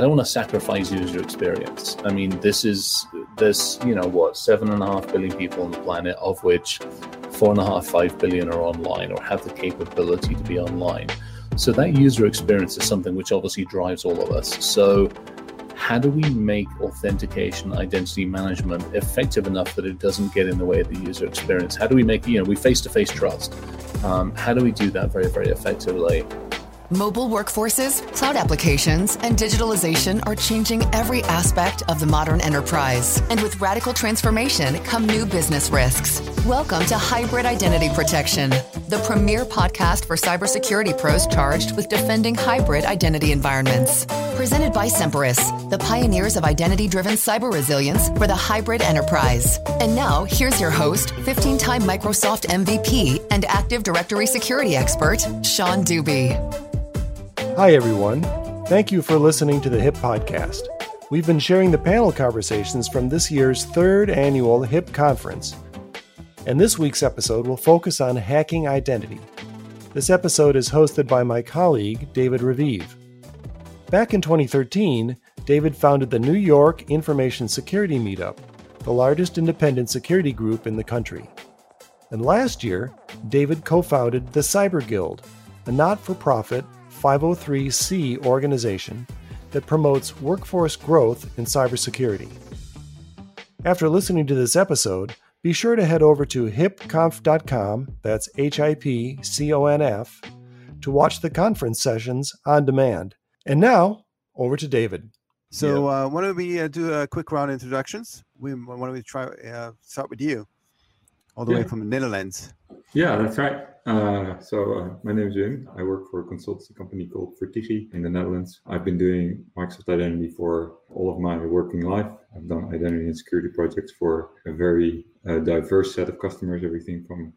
I don't want to sacrifice user experience. I mean, this is this, you know, what, seven and a half billion people on the planet, of which four and a half, five billion are online or have the capability to be online. So that user experience is something which obviously drives all of us. So how do we make authentication identity management effective enough that it doesn't get in the way of the user experience how do we make you know we face-to-face trust um, how do we do that very very effectively Mobile workforces, cloud applications, and digitalization are changing every aspect of the modern enterprise. And with radical transformation come new business risks. Welcome to Hybrid Identity Protection, the premier podcast for cybersecurity pros charged with defending hybrid identity environments. Presented by Semperis, the pioneers of identity driven cyber resilience for the hybrid enterprise. And now, here's your host, 15 time Microsoft MVP and Active Directory security expert, Sean Deuby. Hi, everyone. Thank you for listening to the HIP podcast. We've been sharing the panel conversations from this year's third annual HIP conference. And this week's episode will focus on hacking identity. This episode is hosted by my colleague, David Raviv. Back in 2013, David founded the New York Information Security Meetup, the largest independent security group in the country. And last year, David co founded the Cyber Guild, a not for profit 503c organization that promotes workforce growth in cybersecurity. After listening to this episode, be sure to head over to hipconf.com, that's H I P C O N F, to watch the conference sessions on demand. And now, over to David. So, uh, why don't we uh, do a quick round of introductions? We, why don't we try uh, start with you, all the yeah. way from the Netherlands? Yeah, that's right. Uh, so uh, my name is Wim. I work for a consultancy company called Vertigi in the Netherlands. I've been doing Microsoft Identity for all of my working life. I've done identity and security projects for a very uh, diverse set of customers, everything from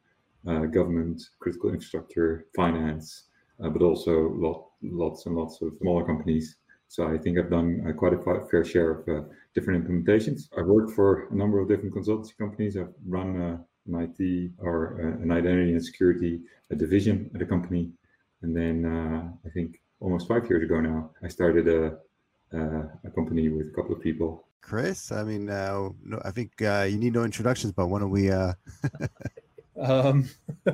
uh, government, critical infrastructure, finance, uh, but also lot, lots and lots of smaller companies. So I think I've done uh, quite a fair share of different implementations. I've worked for a number of different consultancy companies. I've run an IT or uh, an identity and security division at a company. And then uh, I think almost five years ago now, I started a, a company with a couple of people. Chris, I mean, uh, no, I think uh, you need no introductions, but why don't we? Uh... um,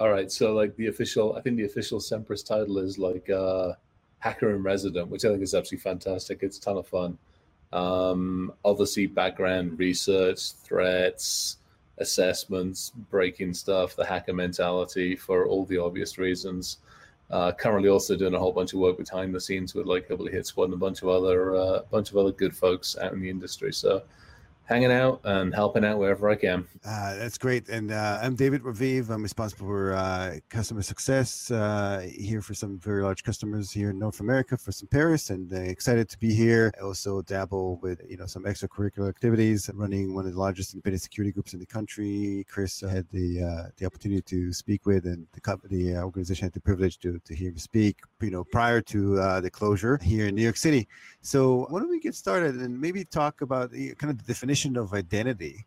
all right. So, like the official, I think the official Semperis title is like uh, hacker in resident, which I think is absolutely fantastic. It's a ton of fun. Um, obviously, background research, threats, assessments, breaking stuff, the hacker mentality for all the obvious reasons. Uh, currently, also doing a whole bunch of work behind the scenes with like Hillbilly Hit Squad and a bunch of other uh, bunch of other good folks out in the industry. So hanging out and helping out wherever I can. Uh, that's great. And uh, I'm David Raviv. I'm responsible for uh, customer success uh, here for some very large customers here in North America for Semperis, and uh, excited to be here. I also dabble with you know some extracurricular activities, running one of the largest independent security groups in the country. Chris had the uh, the opportunity to speak with, and the company the organization had the privilege to to hear him speak. You know, prior to the closure here in New York City. So why don't we get started and maybe talk about the, kind of the definition of identity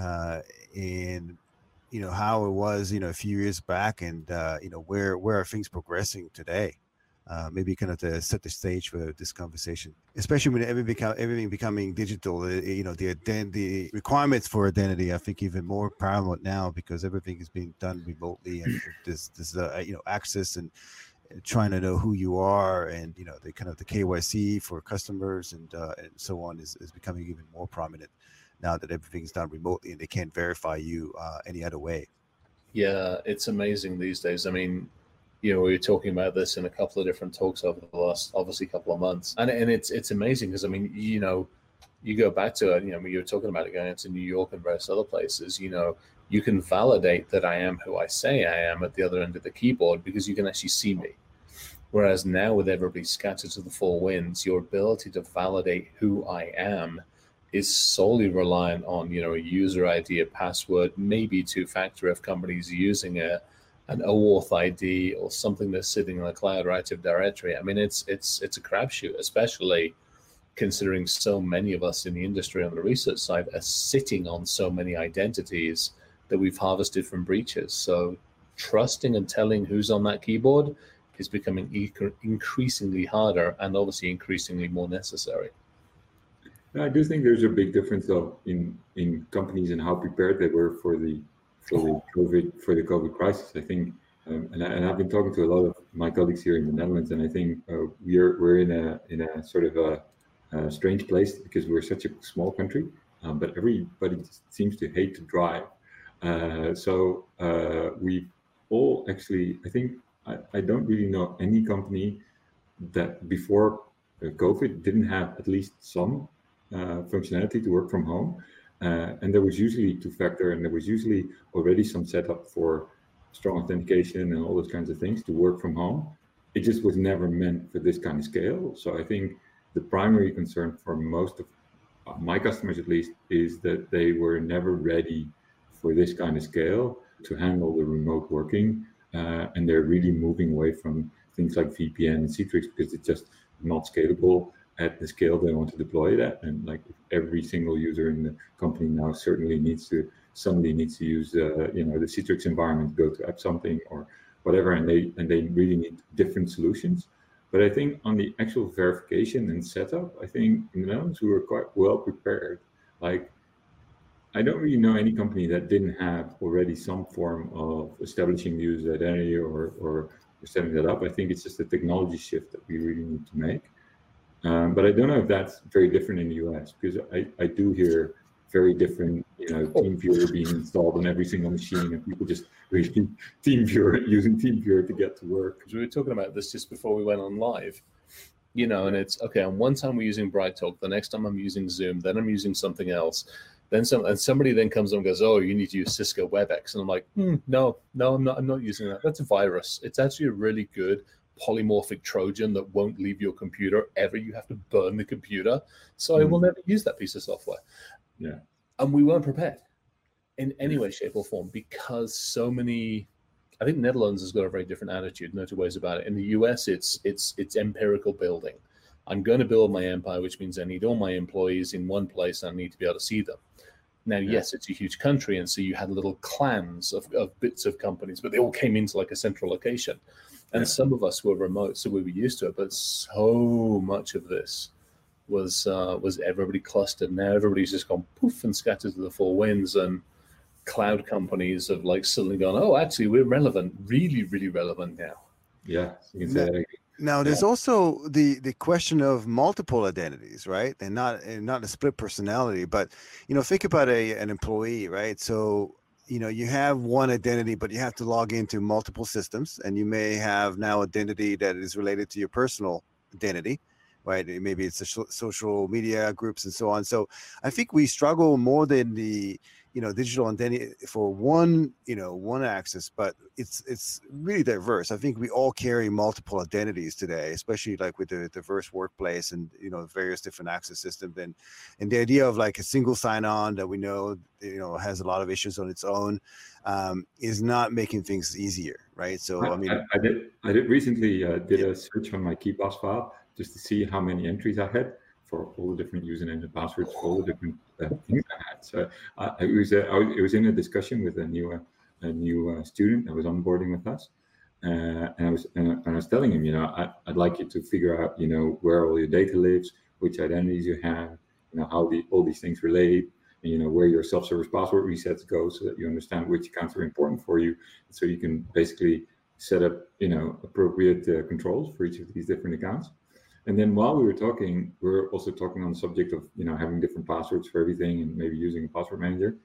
uh, and you know how it was you know a few years back and uh, you know where where are things progressing today? Uh, maybe kind of to set the stage for this conversation, especially when everything, become, everything becoming digital. Uh, you know, the the requirements for identity, I think, even more paramount now because everything is being done remotely, and there's there's uh, you know access and trying to know who you are and you know the kind of the KYC for customers and uh, and so on is, is becoming even more prominent now that everything's done remotely and they can't verify you uh, any other way. Yeah, it's amazing these days. I mean, you know, we were talking about this in a couple of different talks over the last obviously couple of months, and and it's it's amazing because I mean, you know, you go back to it. You know, you were talking about it going into New York and various other places. You know, you can validate that I am who I say I am at the other end of the keyboard because you can actually see me. Whereas now, with everybody scattered to the four winds, your ability to validate who I am is solely reliant on you know a user ID, a password, maybe two-factor if companies using it, an OAuth ID or something that's sitting in the cloud or Active Directory. I mean, it's it's it's a crapshoot, especially considering so many of us in the industry on the research side are sitting on so many identities that we've harvested from breaches. So trusting and telling who's on that keyboard is becoming increasingly harder and obviously increasingly more necessary. I do think there's a big difference though in in companies and how prepared they were for the for the COVID for the COVID crisis. I think, um, and, I, I've been talking to a lot of my colleagues here in the Netherlands, and I think uh, we're we're in a in a sort of a, a strange place because we're such a small country, um, but everybody seems to hate to drive. Uh, so uh, we all actually, I think, I, I don't really know any company that before uh, COVID didn't have at least some uh, functionality to work from home. Uh, and there was usually two factor and there was usually already some setup for strong authentication and all those kinds of things to work from home. It just was never meant for this kind of scale. So I think the primary concern for most of my customers, at least, is that they were never ready for this kind of scale to handle the remote working. Uh, and they're really moving away from things like VPN and Citrix because it's just not scalable at the scale they want to deploy that. And like every single user in the company now certainly needs to somebody needs to use uh, you know the Citrix environment go to app something or whatever, and they and they really need different solutions. But I think on the actual verification and setup, I think in the Netherlands we were quite well prepared. Like I don't really know any company that didn't have already some form of establishing the user identity or or setting that up. I think it's just a technology shift that we really need to make. Um, but I don't know if that's very different in the US because I, I do hear very different, you know, TeamViewer being installed on every single machine and people just really TeamViewer using TeamViewer to get to work. Because we were talking about this just before we went on live, you know, and it's okay. On one time we're using BrightTalk, the next time I'm using Zoom, then I'm using something else. Then some, and somebody then comes and goes, "Oh, you need to use Cisco WebEx," and I'm like, hmm, "No, no, I'm not. I'm not using that. That's a virus. It's actually a really good polymorphic Trojan that won't leave your computer ever. You have to burn the computer. So mm. I will hmm. never use that piece of software. Yeah. And we weren't prepared in any way, shape, or form because so many. I think Netherlands has got a very different attitude, no two ways about it. In the US, it's it's it's empirical building. I'm going to build my empire, which means I need all my employees in one place and I need to be able to see them. Now, yeah. yes, it's a huge country, and so you had little clans of, of bits of companies, but they all came into like a central location. And yeah. some of us were remote, so we were used to it. But so much of this was uh, was everybody clustered. Now everybody's just gone poof and scattered to the four winds, and cloud companies have like suddenly gone, oh, actually, we're relevant, really, really relevant now. Yeah, you can say that. Now, there's yeah. also the the question of multiple identities, right? And not and not a split personality, but you know, think about a an employee, right? So you know you have one identity but you have to log into multiple systems and you may have now identity that is related to your personal identity right maybe it's social media groups and so on so i think we struggle more than the you know digital identity for one you know one axis but it's it's really diverse. I think we all carry multiple identities today especially like with the diverse workplace and you know various different access systems. And and the idea of like a single sign-on that we know you know has a lot of issues on its own um, is not making things easier right? So i, I mean I, I, did i did recently uh, did yeah. a search on my KeePass file just to see how many entries i had for all the different usernames and passwords for all the different uh, things I had. So uh, it was uh, it was in a discussion with a new uh, a new uh, student that was onboarding with us, uh, and I was and I was telling him, you know, I, would like you to figure out, you know, where all your data lives, which identities you have, you know, how the all these things relate, and, you know, where your self-service password resets go, so that you understand which accounts are important for you, so you can basically set up, you know, appropriate controls for each of these different accounts. And then while we were talking, we were also talking on the subject of you know having different passwords for everything and maybe using a password manager.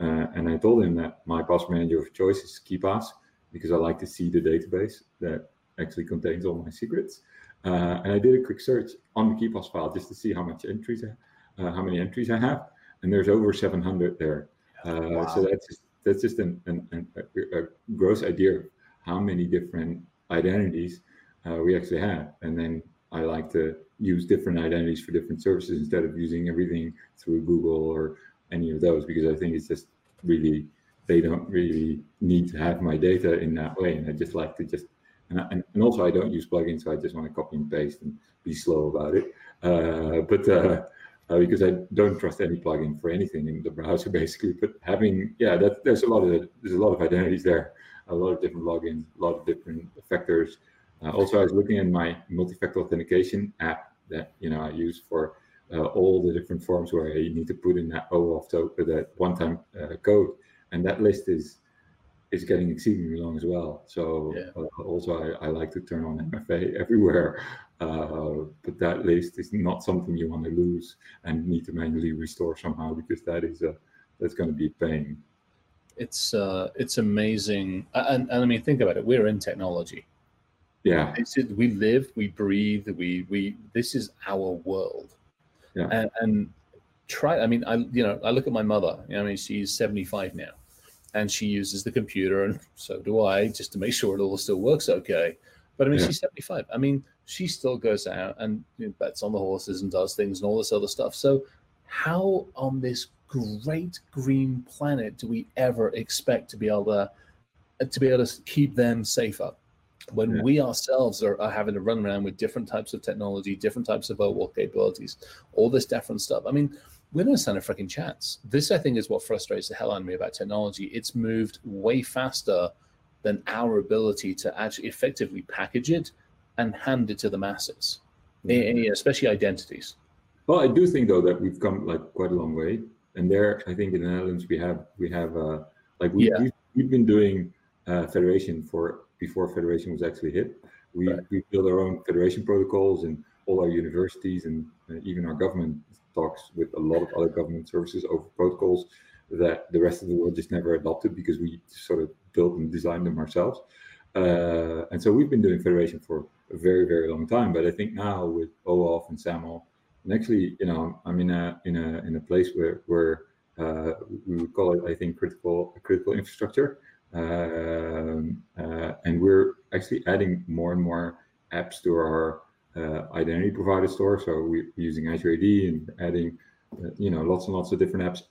Uh, and I told him that my password manager of choice is KeePass because I like to see the database that actually contains all my secrets. Uh, and I did a quick search on the KeePass file just to see how much entries, I, uh, how many entries I have, and there's over 700 there. Uh, wow. So that's just, that's just an, an, an, a, a, gross idea of how many different identities uh, we actually have. And then I like to use different identities for different services instead of using everything through Google or any of those because I think it's just really they don't really need to have my data in that way, and I just like to just and, I, and also I don't use plugins, so I just want to copy and paste and be slow about it. Uh, but uh, uh, because I don't trust any plugin for anything in the browser, basically. But having yeah, that there's a lot of there's a lot of identities there, a lot of different logins, a lot of different factors Uh, also, I was looking at my multi-factor authentication app that you know I use for uh, all the different forms where you need to put in that OAuth token, that one-time uh, code, and that list is is getting exceedingly long as well. So yeah. uh, also I, I, like to turn on MFA everywhere, uh, but that list is not something you want to lose and need to manually restore somehow because that is a that's going to be a pain. It's uh, it's amazing, and, and I mean think about it. We're in technology. Yeah, we live, we breathe, we we. This is our world. Yeah, and, and try. I mean, I you know I look at my mother. You know, I mean, she's seventy five now and she uses the computer, and so do I, just to make sure it all still works okay. But I mean, yeah. she's 75. I mean, she still goes out and you know, bets on the horses and does things and all this other stuff. So, how on this great green planet do we ever expect to be able to to be able to keep them safer when yeah. we ourselves are, are, having to run around with different types of technology, different types of OAuth capabilities, all this different stuff? I mean, we don't stand a freaking chance. This, I think, is what frustrates the hell out of me about technology. It's moved way faster than our ability to actually effectively package it and hand it to the masses, mm-hmm. especially identities. Well, I do think though that we've come like quite a long way, and there, I think in the Netherlands we have we have uh, like we, yeah. we've been doing uh, federation for before federation was actually hit. We right. we built our own federation protocols and all our universities and uh, even our government talks with a lot of other government services over protocols that the rest of the world just never adopted because we sort of built and designed them ourselves. Uh, and so we've been doing federation for a very, very long time. But I think now with OAuth and SAML, and actually, you know, I'm in a in a in a place where where uh, we would call it, I think, critical critical infrastructure, and we're actually adding more and more apps to our uh, identity provider store. So we're using Azure AD and adding, uh, you know, lots and lots of different apps,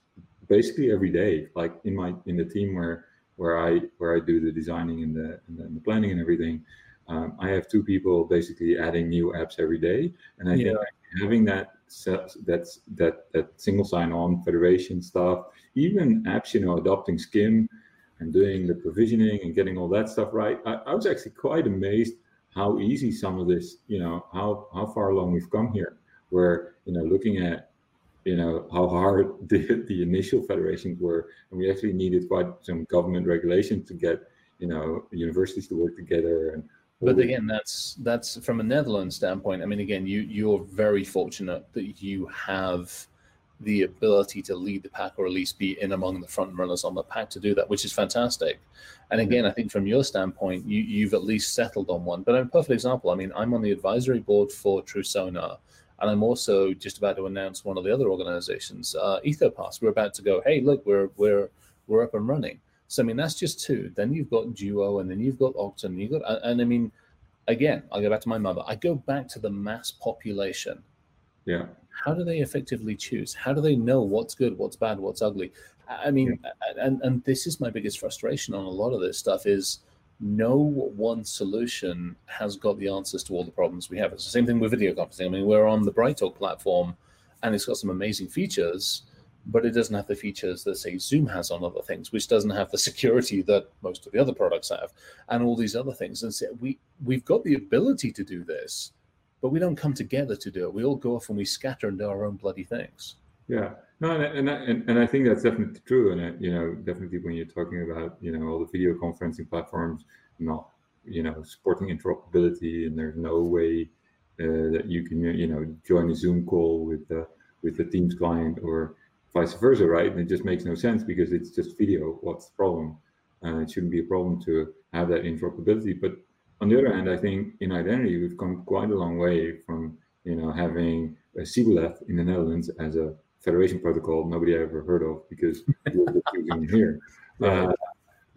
basically every day. Like in my in the team where where I where I do the designing and the and the, and the planning and everything, um, I have two people basically adding new apps every day, and I yeah. think having that that's that that single sign-on federation stuff, even apps, you know, adopting SCIM and doing the provisioning and getting all that stuff right. I, I was actually quite amazed how easy some of this, you know, how how far along we've come here. Where you know, looking at you know how hard the, the initial federations were, and we actually needed quite some government regulation to get you know universities to work together and but again that's that's from a netherlands standpoint i mean again you you're very fortunate that you have the ability to lead the pack or at least be in among the front runners on the pack to do that, which is fantastic. And again, I think from your standpoint, you, you've at least settled on one. But a perfect example, I mean, I'm on the advisory board for Trusona, and I'm also just about to announce one of the other organizations, uh, EthoPass. We're about to go, hey, look, we're we're we're up and running. So I mean, that's just two. Then you've got Duo, and then you've got Okta, and you've got, and, and I mean, again, I'll go back to my mother. I go back to the mass population. Yeah how do they effectively choose? How do they know what's good, what's bad, what's ugly? I mean, yeah. and and this is my biggest frustration on a lot of this stuff is no one solution has got the answers to all the problems we have. It's the same thing with video conferencing. I mean, we're on the BrightTalk platform, and it's got some amazing features, but it doesn't have the features that say Zoom has on other things, which doesn't have the security that most of the other products have, and all these other things. And so we we've got the ability to do this but we don't come together to do it. We all go off and we scatter and do our own bloody things. Yeah, no, and and, and I think that's definitely true. And uh, you know, definitely when you're talking about you know all the video conferencing platforms not you know supporting interoperability, and there's no way uh, that you can you know join a Zoom call with the with the Teams client or vice versa, right? And it just makes no sense because it's just video. What's the problem? Uh, it shouldn't be a problem to have that interoperability, but on the other hand, I think in identity we've come quite a long way from you know having a CBLF in the Netherlands as a federation protocol nobody ever heard of because we're using here. Uh,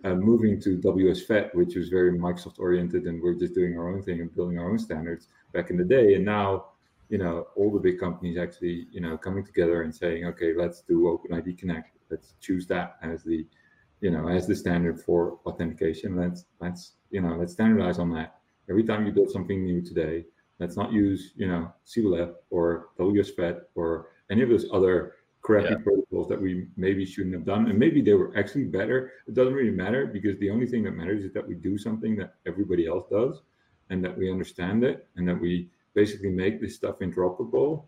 uh, moving to WS-Fed, which was very Microsoft oriented, and we're just doing our own thing and building our own standards back in the day. And now, you know, all the big companies actually, you know, coming together and saying, okay, let's do OpenID Connect. Let's choose that as the, you know, as the standard for authentication. Let's let's you know, let's standardize on that. Every time you build something new today, let's not use, you know, CBLF or WS-Fed or any of those other crappy yeah. protocols that we maybe shouldn't have done. And maybe they were actually better. It doesn't really matter because the only thing that matters is that we do something that everybody else does. and that we understand it and that we basically make this stuff interoperable.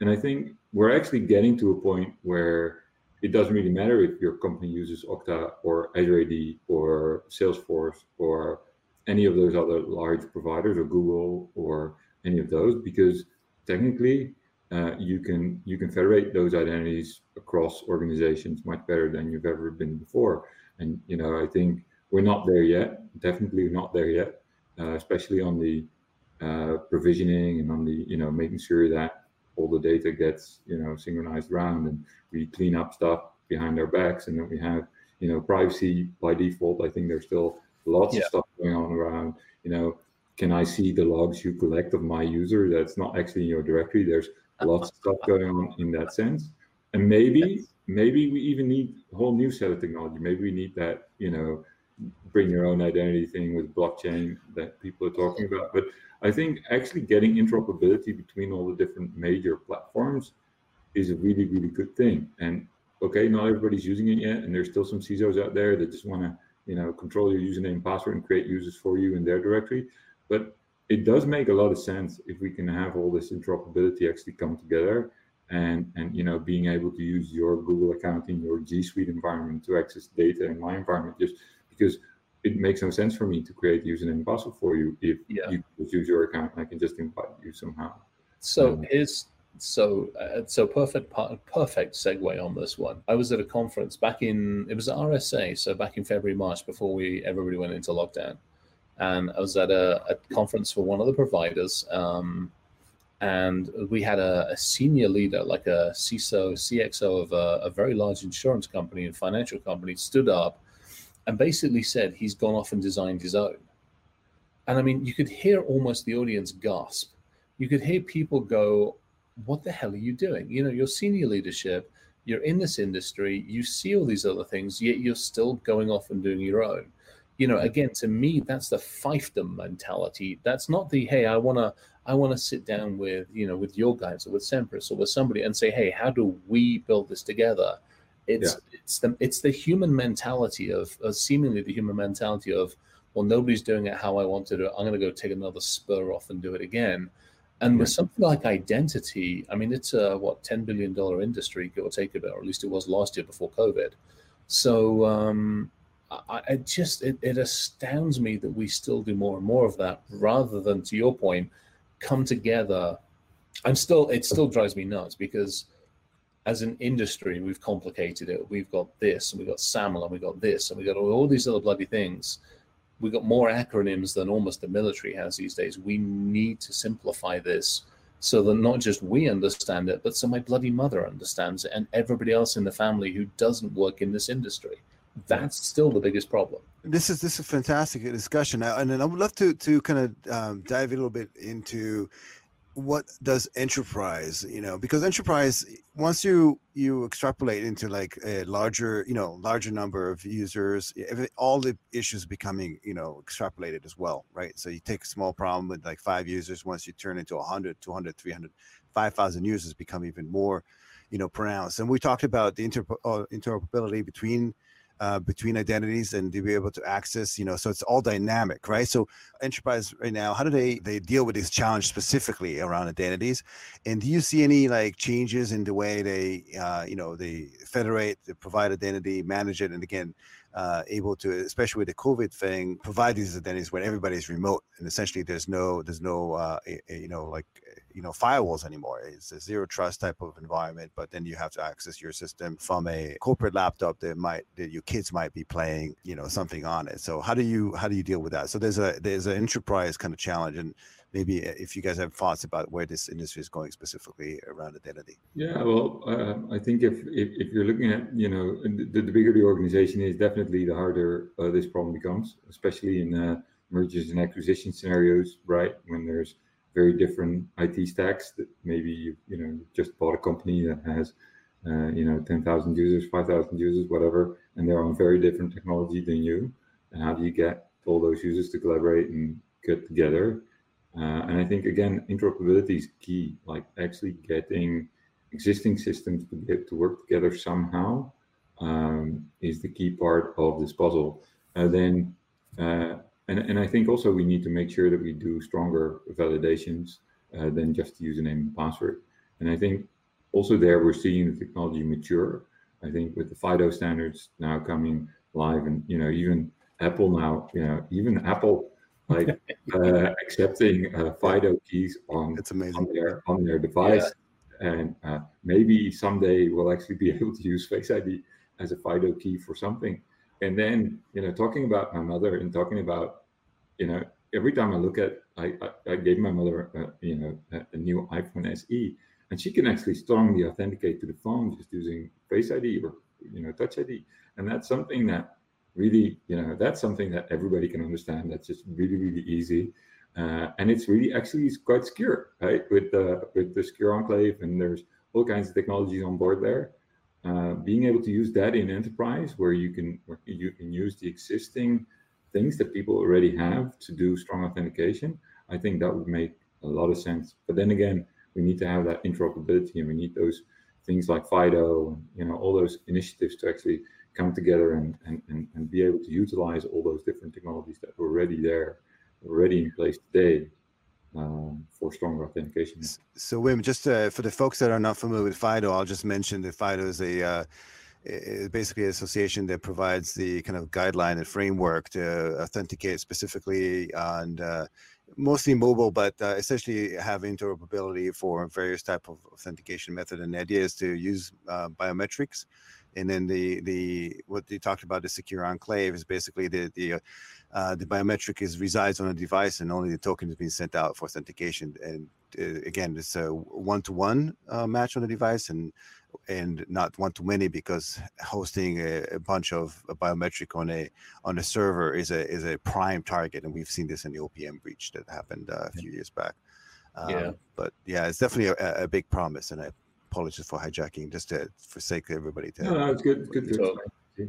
And I think we're actually getting to a point where it doesn't really matter if your company uses Okta or Azure AD or Salesforce or any of those other large providers or Google or any of those because technically uh, you can you can federate those identities across organizations much better than you've ever been before. And you know, I think we're not there yet. Definitely not there yet, uh, especially on the uh, provisioning and on the you know making sure that all the data gets you know synchronized around and we clean up stuff behind our backs and then we have you know privacy by default. I think there's still lots yeah. of stuff going on around. You know, can I see the logs you collect of my user? That's not actually in your directory. There's lots of stuff going on in that sense. And maybe, maybe we even need a whole new set of technology. Maybe we need that, you know, bring your own identity thing with blockchain that people are talking about. But I think actually getting interoperability between all the different major platforms is a really, really good thing. And okay, not everybody's using it yet, and there's still some CISOs out there that just want to, you know, control your username and password and create users for you in their directory. But it does make a lot of sense if we can have all this interoperability actually come together and and you know being able to use your google account in your g suite environment to access data in my environment just because it makes no sense for me to create username and password for you if yeah. you use your account and i can just invite you somehow. So um, here's so uh, so perfect perfect segue on this one. I was at a conference back in it was at rsa so back in february march before we everybody went into lockdown. And I was at a, a conference for one of the providers, um, and we had a, a, senior leader, like a CISO, CXO of a, a, very large insurance company and financial company, stood up and basically said he's gone off and designed his own. And I mean, you could hear almost the audience gasp. You could hear people go, "What the hell are you doing?" You know, your senior leadership. You're in this industry. You see all these other things, yet you're still going off and doing your own you know again to me that's the fiefdom mentality that's not the hey i want to i want to sit down with you know with your guys or with Semperis or with somebody and say hey how do we build this together it's yeah. it's the it's the human mentality of, of seemingly the human mentality of well nobody's doing it how i want to do it. I'm going to go take another spur off and do it again. And with something like identity i mean it's a what 10 billion dollar industry give or take a bit or at least it was last year before covid. So um I, it just it, it astounds me that we still do more and more of that rather than to your point come together. I'm still it still drives me nuts because as an industry we've complicated it. We've got this and we've got saml and we've got this and we've got all, these other bloody things. We've got more acronyms than almost the military has these days. We need to simplify this so that not just we understand it but so my bloody mother understands it and everybody else in the family who doesn't work in this industry. That's still the biggest problem. This is this is a fantastic discussion, and I would love to to kind of um, dive a little bit into what does enterprise you know because enterprise once you you extrapolate into like a larger you know larger number of users all the issues becoming you know extrapolated as well right? So you take a small problem with like five users once you turn into 100 200 300 5000 users become even more you know pronounced. And we talked about the inter- uh, interoperability between uh, between identities and to be able to access you know so it's all dynamic right? So enterprise right now how do they they deal with this challenge specifically around identities? And do you see any like changes in the way they uh, you know they federate they provide identity manage it and again uh, able to, especially with the COVID thing, provide these identities when everybody's remote and essentially there's no there's no uh, a, a, you know like you know firewalls anymore. It's a zero trust type of environment, but then you have to access your system from a corporate laptop that might that your kids might be playing you know something on it. So how do you how do you deal with that? So there's a there's an enterprise kind of challenge and maybe if you guys have thoughts about where this industry is going specifically around identity. Yeah, well, uh, I think if, if, if you're looking at you know the, the bigger the organization is, definitely the harder uh, this problem becomes, especially in uh, mergers and acquisition scenarios, right? When there's very different IT stacks that maybe you you know just bought a company that has uh, you know 10,000 users, 5,000 users, whatever, and they're on very different technology than you. And how do you get all those users to collaborate and get together? Uh, and I think again, interoperability is key. Like actually getting existing systems to get to work together somehow um, is the key part of this puzzle. And then, uh, and and I think also we need to make sure that we do stronger validations uh, than just username and password. And I think also there we're seeing the technology mature. I think with the FIDO standards now coming live, and you know even Apple now, you know even Apple like uh, accepting uh, FIDO keys on, on their on their device, and uh, maybe someday we'll actually be able to use Face ID as a FIDO key for something. And then you know talking about my mother and talking about you know every time I look at I I, I gave my mother uh, you know a, a new iPhone SE and she can actually strongly authenticate to the phone just using Face ID or you know Touch ID, and that's something that really you know that's something that everybody can understand. That's just really really easy, uh, and it's really actually quite secure, right? With the with the secure enclave, and there's all kinds of technologies on board there. Uh, being able to use that in enterprise, where you can where you can use the existing things that people already have to do strong authentication, I think that would make a lot of sense. But then again, we need to have that interoperability and we need those things like fido you know all those initiatives to actually come together and, and, and, and be able to utilize all those different technologies that are already there already in place today um, for stronger authentication So, Wim, just uh, for the folks that are not familiar with FIDO, I'll just mention that FIDO is a uh, is basically an association that provides the kind of guideline and framework to authenticate specifically and uh, mostly mobile, but uh, essentially have interoperability for various type of authentication method. And the idea is to use uh, biometrics. And then the the what they talked about the secure enclave is basically the the uh, the biometric is resides on a device and only the token is being sent out for authentication. And uh, again, it's a one to one match on the device and and not one to many because hosting a, a, bunch of a biometric on a on a server is a is a prime target, and we've seen this in the OPM breach that happened uh, a few years back. Um, yeah. But yeah, it's definitely a, a, big promise, and I apologize for hijacking just to forsake everybody. To, no, no, it's good. Good. good.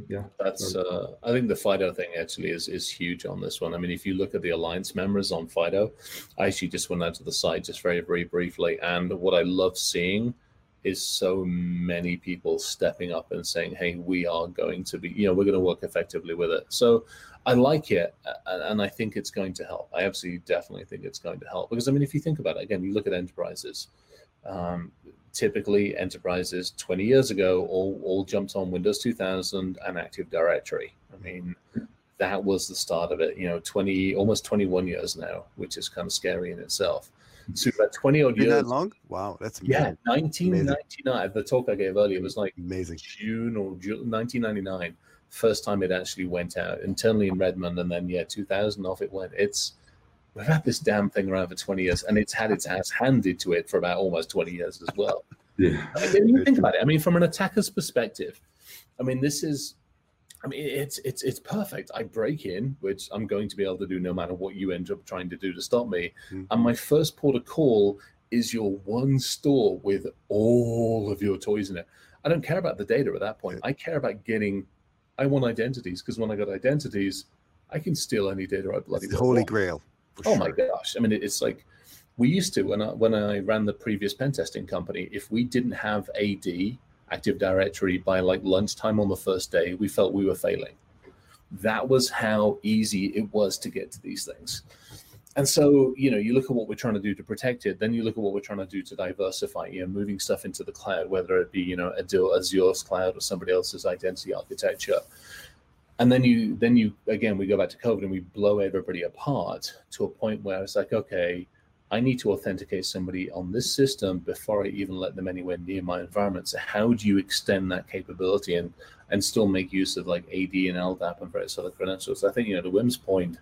Yeah, that's. Uh, I think the Fido thing actually is is huge on this one. I mean, if you look at the alliance members on Fido, I actually just went out to the site just very very briefly, and what I love seeing is so many people stepping up and saying, "Hey, we are going to be, you know, we're going to work effectively with it." So I like it, and I think it's going to help. I absolutely, definitely think it's going to help because I mean, if you think about it, again, you look at enterprises. Um, typically, enterprises 20 years ago all all jumped on Windows 2000 and Active Directory. I mean, that was the start of it. You know, 20 almost 21 years now, which is kind of scary in itself. So about 20 odd years. that long? Wow, that's amazing. Yeah, 1999. Amazing. The talk I gave earlier was like amazing June or June 1999. First time it actually went out internally in Redmond, and then yeah, 2000 off it went. It's we've had this damn thing around for 20 years, and it's had its ass handed to it for about almost 20 years as well. yeah, I mean, you think about it. I mean, from an attacker's perspective, I mean, this is I mean, it's it's it's perfect. I break in, which I'm going to be able to do no matter what you end up trying to do to stop me. Mm-hmm. And my first port of call is your one store with all of your toys in it. I don't care about the data at that point. I care about getting. I want identities because when I got identities, I can steal any data I bloody it's holy want. grail. Oh sure. my gosh! I mean, it's like we used to when I when I ran the previous pen testing company. If we didn't have AD Active Directory by like lunchtime on the first day, we felt we were failing. That was how easy it was to get to these things. And so, you know, you look at what we're trying to do to protect it, then you look at what we're trying to do to diversify, you know, moving stuff into the cloud, whether it be, you know, Azure's cloud or somebody else's identity architecture. And then you, then you, again, we go back to COVID and we blow everybody apart to a point where it's like, okay, I need to authenticate somebody on this system before I even let them anywhere near my environment. So how do you extend that capability and and still make use of like AD and LDAP and various other credentials? I think you know to Wim's point,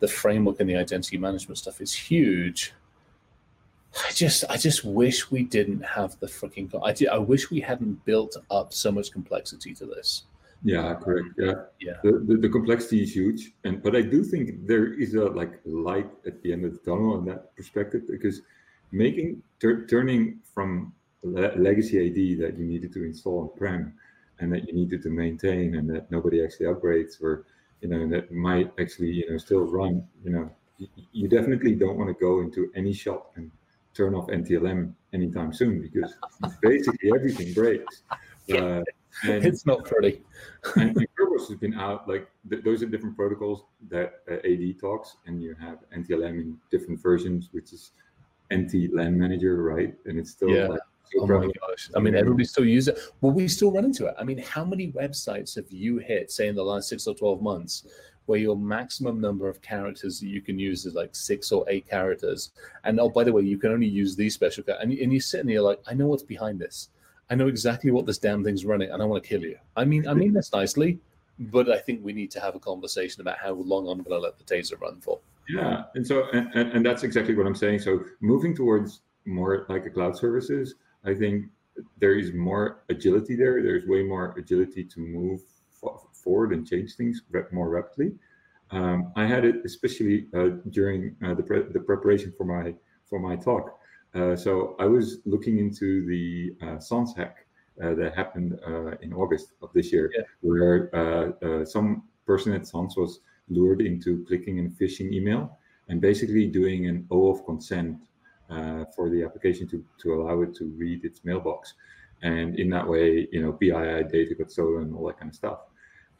the framework and the identity management stuff is huge. I just I just wish we didn't have the freaking I, I wish we hadn't built up so much complexity to this. Yeah, correct. Yeah, yeah. The, the, the, complexity is huge, and but I do think there is a like light at the end of the tunnel in that perspective because making turning from le- legacy AD that you needed to install on prem and that you needed to maintain and that nobody actually upgrades or you know that might actually you know still run. You know, you, definitely don't want to go into any shop and turn off NTLM anytime soon because basically everything breaks. Uh, And, it's not pretty. and, and Kerberos has been out like th- those are different protocols that uh, AD talks, and you have NTLM in different versions, which is NT LAN Manager, right? And it's still Yeah. like Oh my gosh. I mean, everybody still uses it. Well, we still run into it. I mean, how many websites have you hit, say, in the last six or 12 months, where your maximum number of characters that you can use is like six or eight characters? And oh, by the way, you can only use these special characters. And, and you're sitting there like, I know what's behind this. I know exactly what this damn thing's running, and I want to kill you. I mean, I mean this nicely, but I think we need to have a conversation about how long I'm going to let the taser run for. Yeah, and so and, and, that's exactly what I'm saying. So moving towards more like a cloud services, I think there is more agility there. There's way more agility to move fo- forward and change things more rapidly. Um, I had it especially uh, during uh, the pre- the preparation for my for my talk. Uh, so I was looking into the uh, Sans hack uh, that happened uh, in August of this year, Yeah. where uh, some person at Sans was lured into clicking a phishing email and basically doing an OAuth consent uh, for the application to, to allow it to read its mailbox. And in that way, you know, PII data got stolen, and all that kind of stuff.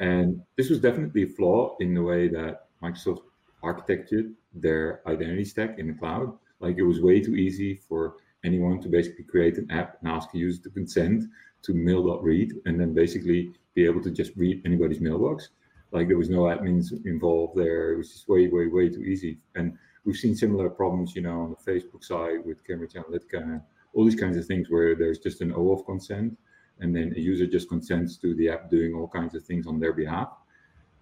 And this was definitely a flaw in the way that Microsoft architected their identity stack in the cloud. Like it was way too easy for anyone to basically create an app and ask a user to consent to mail.read and then basically be able to just read anybody's mailbox. Like there was no admins involved there. It was just way, way, way too easy. And we've seen similar problems, you know, on the Facebook side with Cambridge Analytica all these kinds of things where there's just an OAuth consent and then a user just consents to the app doing all kinds of things on their behalf.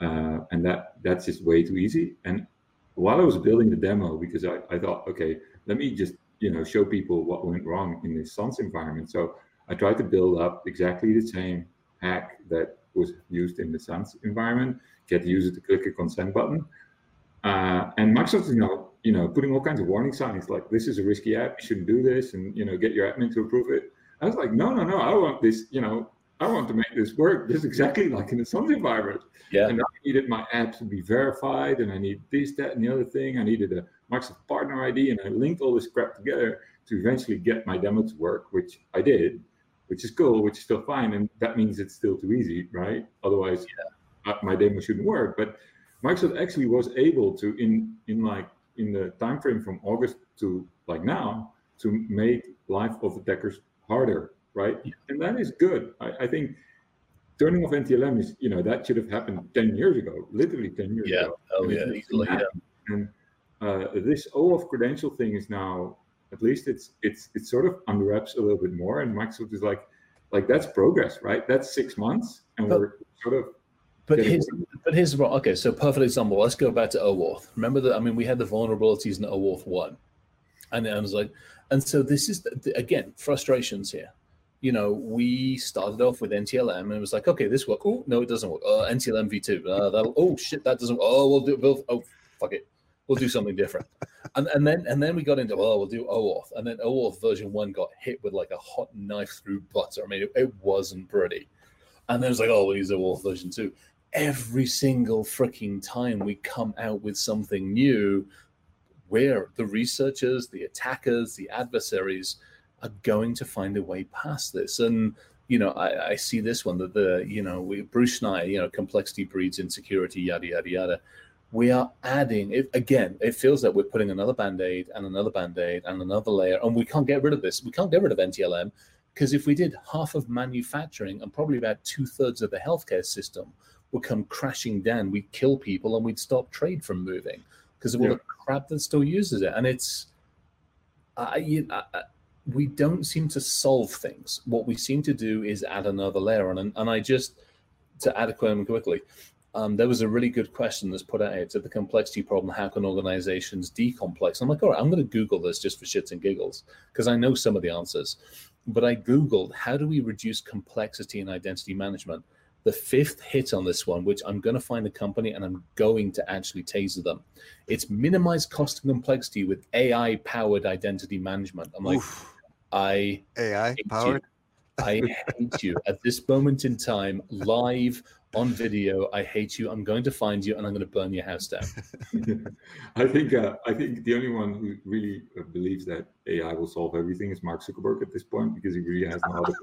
Uh, and that that's just way too easy. And while I was building the demo, because I, I thought, okay, let me just you know show people what went wrong in this Sans environment. So I tried to build up exactly the same hack that was used in the Sans environment, get the user to click a consent button. Uh, and Microsoft you know, you know, putting all kinds of warning signs like this is a risky app, you shouldn't do this, and you know, get your admin to approve it. I was like, no, no, no, I want this, you know, I want to make this work just exactly like in the Sans environment. Yeah. And I needed my app to be verified, and I need this, that, and the other thing. I needed a Microsoft Partner ID, and I linked all this crap together to eventually get my demo to work, which I did, which is cool, which is still fine. And that means it's still too easy, right? Otherwise, uh, my demo shouldn't work. But Microsoft actually was able to, in in like in the time frame from August to like now, to make life of attackers harder, right? And that is good. I, I think turning off NTLM is, you know, that should have happened 10 years ago, literally 10 years Yeah. ago. Oh, And yeah. Easily. Yeah. And uh, this OAuth credential thing is now, at least it's it's it's sort of unwraps a little bit more. And Microsoft is like, like that's progress, right? That's six months, and But- we're sort of But here's but here's the. Okay, so perfect example. Let's go back to OAuth. Remember that? I mean, we had the vulnerabilities in OAuth one, and I was like, and so this is the, again frustrations here. You know, we started off with NTLM, and it was like, okay, this work. Oh no, it doesn't work. Uh, NTLM v2. Uh, that'll. Oh shit, that doesn't. work. Oh, we'll do. We'll, oh fuck it. We'll do something different. And and then and then we got into oh we'll do OAuth, and then OAuth version one got hit with like a hot knife through butter. I mean, it, it wasn't pretty. And then it's like, oh, we'll use OAuth version two every single freaking time we come out with something new, where the researchers, the attackers, the adversaries are going to find a way past this. And you know, I, I see this one that the you know we Bruce Schneier, you know, complexity breeds insecurity, yada yada yada. We are adding it again. It feels like we're putting another band aid and another band aid and another layer, and we can't get rid of this. We can't get rid of NTLM because if we did, half of manufacturing and probably about two thirds of the healthcare system would come crashing down. We'd kill people and we'd stop trade from moving because of all Yeah. the crap that still uses it. And it's, I, you- I, I- we don't seem to solve things. What we seem to do is add another layer on. And, and I just, to add a question quickly, um, there was a really good question that's put out here to the complexity problem. How can organizations decomplex? I'm like, all right, I'm going to Google this just for shits and giggles because I know some of the answers. But I Googled how do we reduce complexity in identity management? The fifth hit on this one, which I'm going to find the company and I'm going to actually taser them. It's minimize cost and complexity with AI powered identity management. I'm like, I AI hate powered. you. I hate you at this moment in time, live on video. I hate you. I'm going to find you and I'm going to burn your house down. I think uh, I think the only one who really uh, believes that AI will solve everything is Mark Zuckerberg at this point because he really has no other,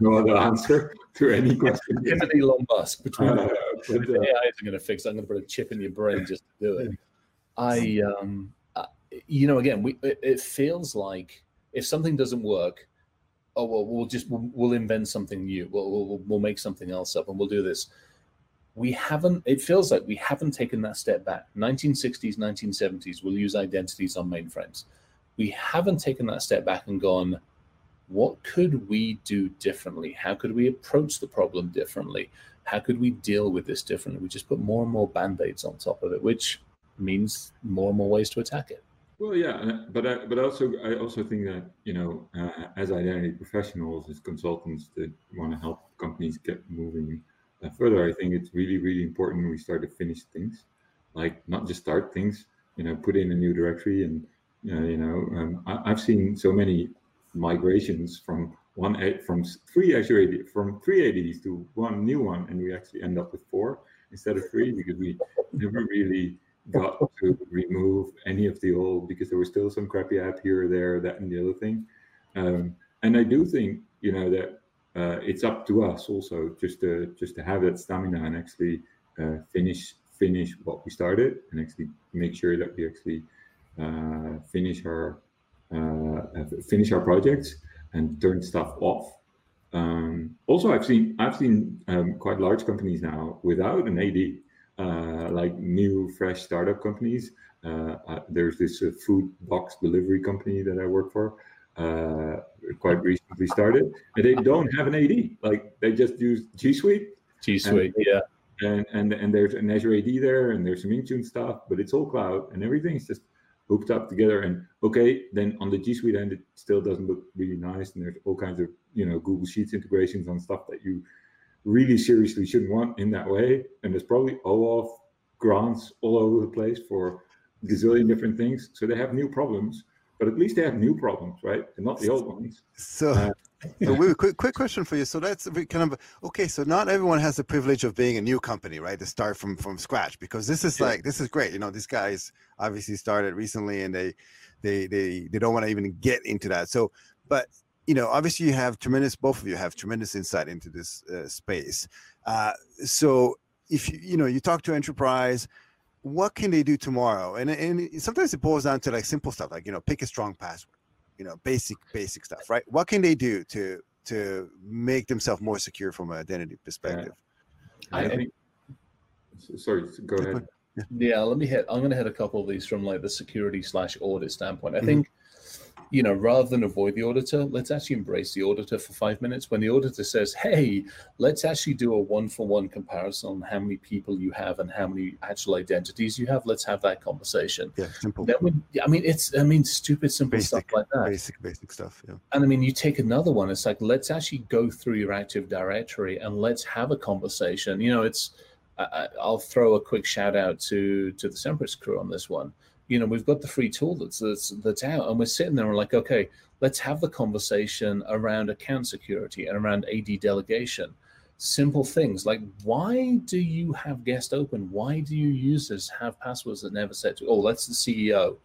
no other answer to any question. Him and Elon Musk between uh, but, uh, AI isn't going to fix. It. I'm going to put a chip in your brain just to do it. I um, uh, you know, again, we it, it feels like if something doesn't work, oh well, we'll just we'll, we'll invent something new. We'll, we'll we'll make something else up, and we'll do this. We haven't. It feels like we haven't taken that step back. 1960s, 1970s, we'll use identities on mainframes. We haven't taken that step back and gone, what could we do differently? How could we approach the problem differently? How could we deal with this differently? We just put more and more band aids on top of it, which means more and more ways to attack it. Well, yeah, but I, but also I also think that you know, uh, as identity professionals, as consultants that want to help companies get moving uh, further, I think it's really really important we start to finish things, like not just start things. You know, put in a new directory, and uh, you know, um, I, have seen so many migrations from one from three AD, from three ADs to one new one, and we actually end up with four instead of three because we never really got to remove any of the old because there was still some crappy app here or there, that and the other thing. Um, and I do think you know that uh, it's up to us also just to just to have that stamina and actually uh, finish finish what we started and actually make sure that we actually uh, finish our uh, finish our projects and turn stuff off. Um, also, I've seen I've seen um, quite large companies now without an AD uh, like new fresh startup companies. Uh, uh, there's this food box delivery company that I work for. quite recently started, and they don't have an AD. Like they just use G Suite. G Suite, yeah. And, and and there's an Azure AD there, and there's some Intune stuff, but it's all cloud, and everything's just hooked up together. And okay, then on the G Suite end, it still doesn't look really nice, and there's all kinds of you know Google Sheets integrations on stuff that you really seriously shouldn't want in that way. And there's probably OAuth grants all over the place for gazillion different things. So they have new problems, but at least they have new problems, right? And not the old ones. So, uh, so wait, quick, quick question for you. So that's kind of okay. So not everyone has the privilege of being a new company, right? To start from from scratch, because this is like this is great. You know, these guys obviously started recently, and they they they they don't want to even get into that. So, but you know, obviously you have tremendous, both of you have tremendous insight into this uh, space. Uh, so if you, you know, you talk to enterprise, what can they do tomorrow? And, and sometimes it boils down to like simple stuff, like, you know, pick a strong password, you know, basic, basic stuff, right? What can they do to, to make themselves more secure from an identity perspective? Yeah. I, I, sorry, go ahead. Yeah. yeah, let me hit. I'm going to hit a couple of these from like the security slash audit standpoint. I mm-hmm. think you know, rather than avoid the auditor, let's actually embrace the auditor for five minutes. When the auditor says, hey, let's actually do a one for one comparison on how many people you have and how many actual identities you have, let's have that conversation. Yeah, simple. Then when, I mean, it's, I mean, stupid, simple basic, stuff like that. Basic, basic stuff. Yeah. And I mean, you take another one, it's like, let's actually go through your Active Directory and let's have a conversation. You know, it's, I, will throw a quick shout out to to the Semperis crew on this one you know, we've got the free tool that's, that's that's out, and we're sitting there and like, okay, let's have the conversation around account security and around AD delegation. Simple things like why do you have guest open? Why do you users have passwords that never set to? Oh, that's the CEO.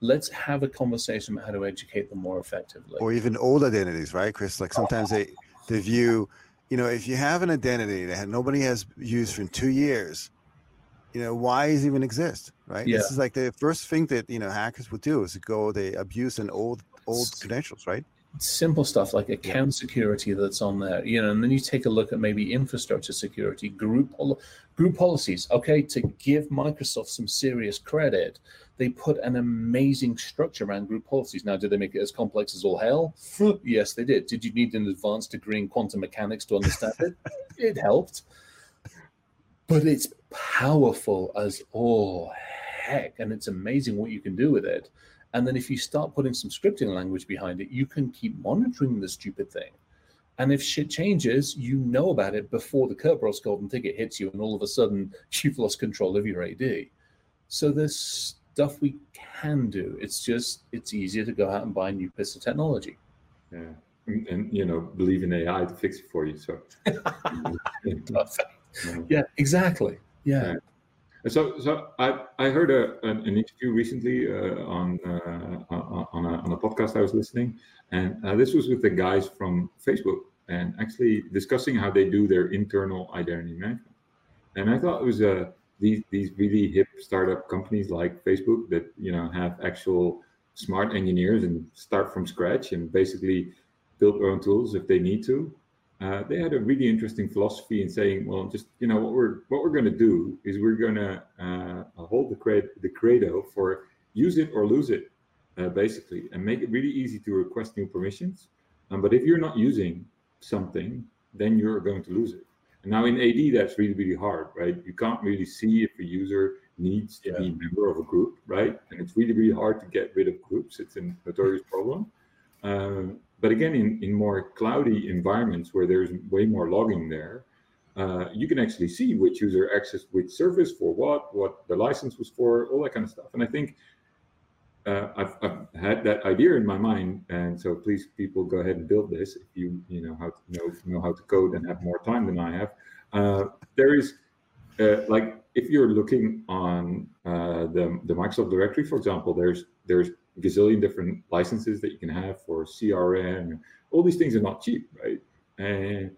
Let's have a conversation about how to educate them more effectively. Or even old identities, right, Chris? Like sometimes they they view, you know, if you have an identity that nobody has used for two years, you know why does even exist right? Yeah. this is like the first thing that you know hackers would do is go they abuse an old old credentials right? Simple stuff like account security that's on there you know and then you take a look at maybe infrastructure security group group policies okay to give microsoft some serious credit they put an amazing structure around group policies. Now did they make it as complex as all hell? Yes they did. Did you need an advanced degree in quantum mechanics to understand it? It helped. But it's powerful as all heck and it's amazing what you can do with it. And then if you start putting some scripting language behind it you can keep monitoring the stupid thing. And if shit changes you know about it before the Kerberos golden ticket hits you and all of a sudden you've lost control of your ad so there's stuff we can do. It's just it's easier to go out and buy a new piece of technology. Yeah. And, and you know believe in ai to fix it for you so. Yeah, exactly. Yeah. yeah. So, so I, I heard a, an, an interview recently uh, on uh, on, a, on a podcast I was listening, and uh, this was with the guys from Facebook, and actually discussing how they do their internal identity management. And I thought it was uh, these these really hip startup companies like Facebook that you know have actual smart engineers and start from scratch and basically build their own tools if they need to. Uh, they had a really interesting philosophy in saying, well, just you know what we're what we're going to do is we're going to uh, hold the cred the credo for use it or lose it, uh, basically, and make it really easy to request new permissions. Um, but if you're not using something, then you're going to lose it. And now in AD, that's really really hard, right? You can't really see if a user needs to yeah. be a member of a group, right? And it's really, really hard to get rid of groups. It's a notorious problem. Um, but again, in, in more cloudy environments where there's way more logging there, uh, you can actually see which user accessed which service for what, what the license was for, all that kind of stuff. And I think uh, I've, I've, had that idea in my mind, and so please, people, go ahead and build this if you you know how to know know how to code and have more time than I have. Uh, there is uh, like if you're looking on uh, the, the Microsoft directory, for example, there's there's gazillion different licenses that you can have for CRM. All these things are not cheap, right? And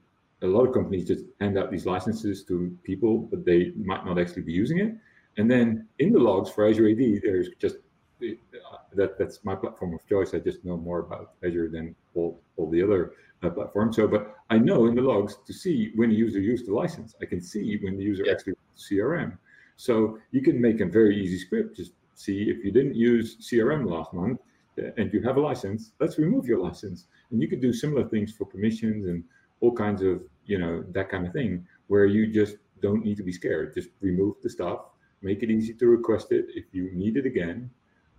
a lot of companies just hand out these licenses to people, but they might not actually be using it. And then in the logs for Azure AD, there's just that that's my platform of choice. I just know more about Azure than all, all the other uh, platforms. So, but I know in the logs to see when the user used the license. I can see when the user yeah. actually CRM. So you can make a very easy script. Just see if you didn't use CRM last month uh, and you have a license, let's remove your license. And you could do similar things for permissions and all kinds of, you know, that kind of thing, where you just don't need to be scared. Just remove the stuff, make it easy to request it if you need it again.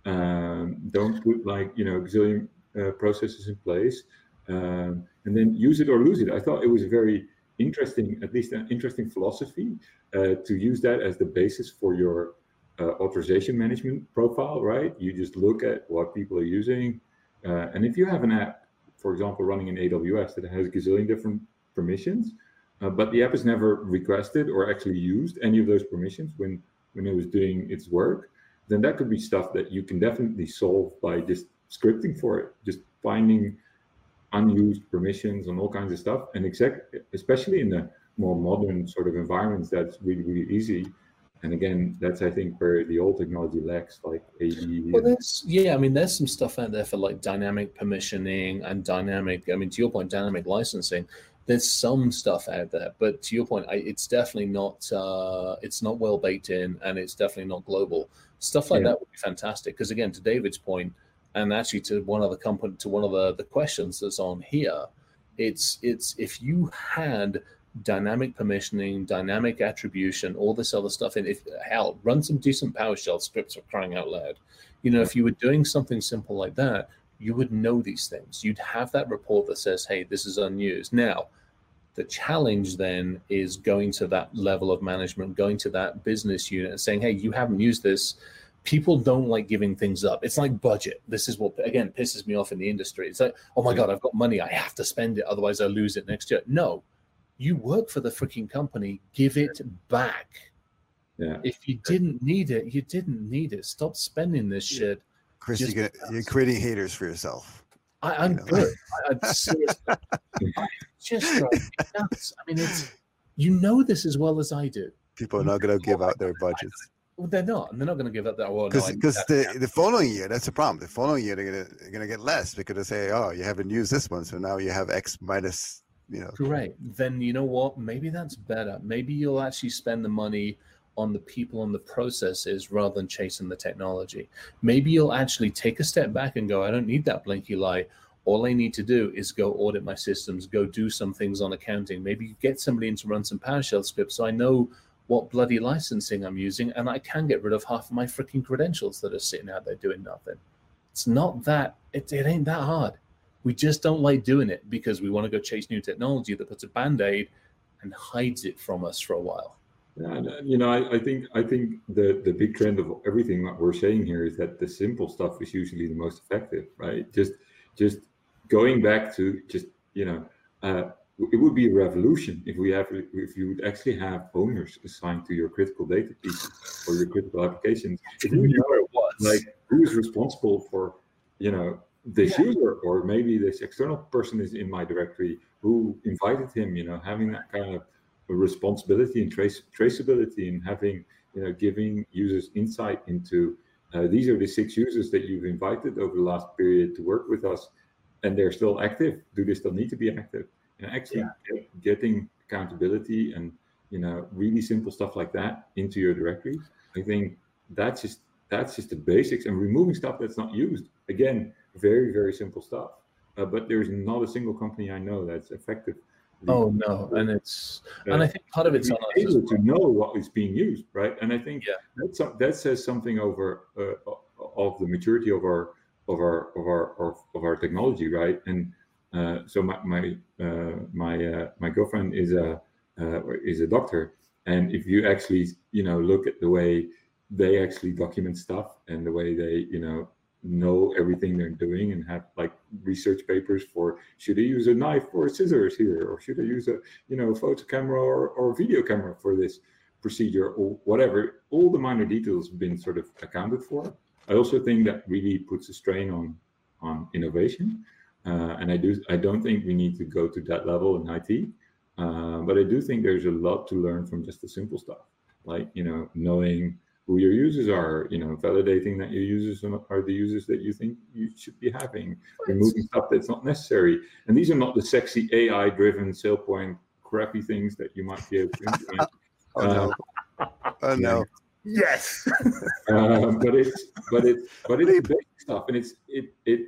Um, don't put like, you know, gazillion uh, processes in place. Um, and then use it or lose it. I thought it was a very interesting, at least an interesting philosophy uh, to use that as the basis for your uh, authorization management profile, right? You just look at what people are using. Uh, and if you have an app, for example, running in AWS that has gazillion different permissions, uh, but the app has never requested or actually used any of those permissions when, when it was doing its work, then that could be stuff that you can definitely solve by just scripting for it, just finding unused permissions and all kinds of stuff. And especially in the more modern sort of environments, that's really, really easy. And again, that's I think where the old technology lacks, like AD. Well, there's yeah, I mean, there's some stuff out there for like dynamic permissioning and dynamic. I mean, to your point, dynamic licensing. There's some stuff out there, but to your point, I, it's definitely not. Uh, it's not well baked in, and it's definitely not global. Stuff like yeah. that would be fantastic because, again, to David's point, and actually to one of the company to one of the, the questions that's on here it's it's if you had dynamic permissioning dynamic attribution all this other stuff. And if hell run some decent powershell scripts for crying out loud. You know if you were doing something simple like that you would know these things. You'd have that report that says hey this is unused. Now the challenge then is going to that level of management going to that business unit and saying hey you haven't used this. People don't like giving things up. It's like budget. This is what again pisses me off in the industry. It's like, oh my god, I've got money, I have to spend it, otherwise I lose it next year. No, you work for the freaking company, give it back. Yeah. If you didn't need it, you didn't need it. Stop spending this shit. Chris, you're, gonna, you're creating haters for yourself. I, am you know? good. I, seriously, just nuts. I mean, it's you know this as well as I do. People are not going to give out their budgets. Well, they're not, and they're not going to give up that. Well, because because no, the, the following year, that's the problem. The following year, they're going to get less because they say, oh, you haven't used this one, so now you have X minus. You know. Great. Then you know what? Maybe that's better. Maybe you'll actually spend the money on the people and the processes rather than chasing the technology. Maybe you'll actually take a step back and go, I don't need that blinky light. All I need to do is go audit my systems, go do some things on accounting. Maybe get somebody in to run some PowerShell scripts so I know what bloody licensing I'm using, and I can get rid of half of my freaking credentials that are sitting out there doing nothing. It's not that it, it ain't that hard. We just don't like doing it because we want to go chase new technology that puts a band-aid and hides it from us for a while. Yeah, and, uh, you know, I, I, think I think the the big trend of everything that we're saying here is that the simple stuff is usually the most effective, right? Just just going back to just you know uh, it would be a revolution if we have if you would actually have owners assigned to your critical data pieces or your critical applications. If you know like who is responsible for you know this yeah. user or maybe this external person is in my directory who invited him you know having that kind of responsibility and trace traceability and having you know giving users insight into uh, these are the six users that you've invited over the last period to work with us and they're still active do they still need to be active and actually yeah. get, getting accountability and you know really simple stuff like that into your directory i think that's just that's just the basics and removing stuff that's not used again very very simple stuff. Uh, but there's not a single company i know that's effective. Oh no. And it's uh, and i think part of it's on able to know what is being used right? And i think yeah. that's that says something over uh, of the maturity of our of our of our of, of our technology right? And uh, so my my uh, my uh, my girlfriend is a is a doctor, and if you actually you know look at the way they actually document stuff and the way they you know know everything they're doing and have like research papers for should I use a knife or scissors here? Or should I use a you know photo camera or, or video camera for this procedure? Or whatever. All the minor details have been sort of accounted for. I also think that really puts a strain on on innovation. Uh, and I do I don't think we need to go to that level in IT, uh, but I do think there's a lot to learn from just the simple stuff, like you know knowing who your users are, you know, validating that your users are the users that you think you should be having, removing stuff that's not necessary. And these are not the sexy AI-driven SailPoint crappy things that you might be able to implement. oh no! Uh, oh no! Yes. um, but it's but it's but it's basic stuff, and it's it it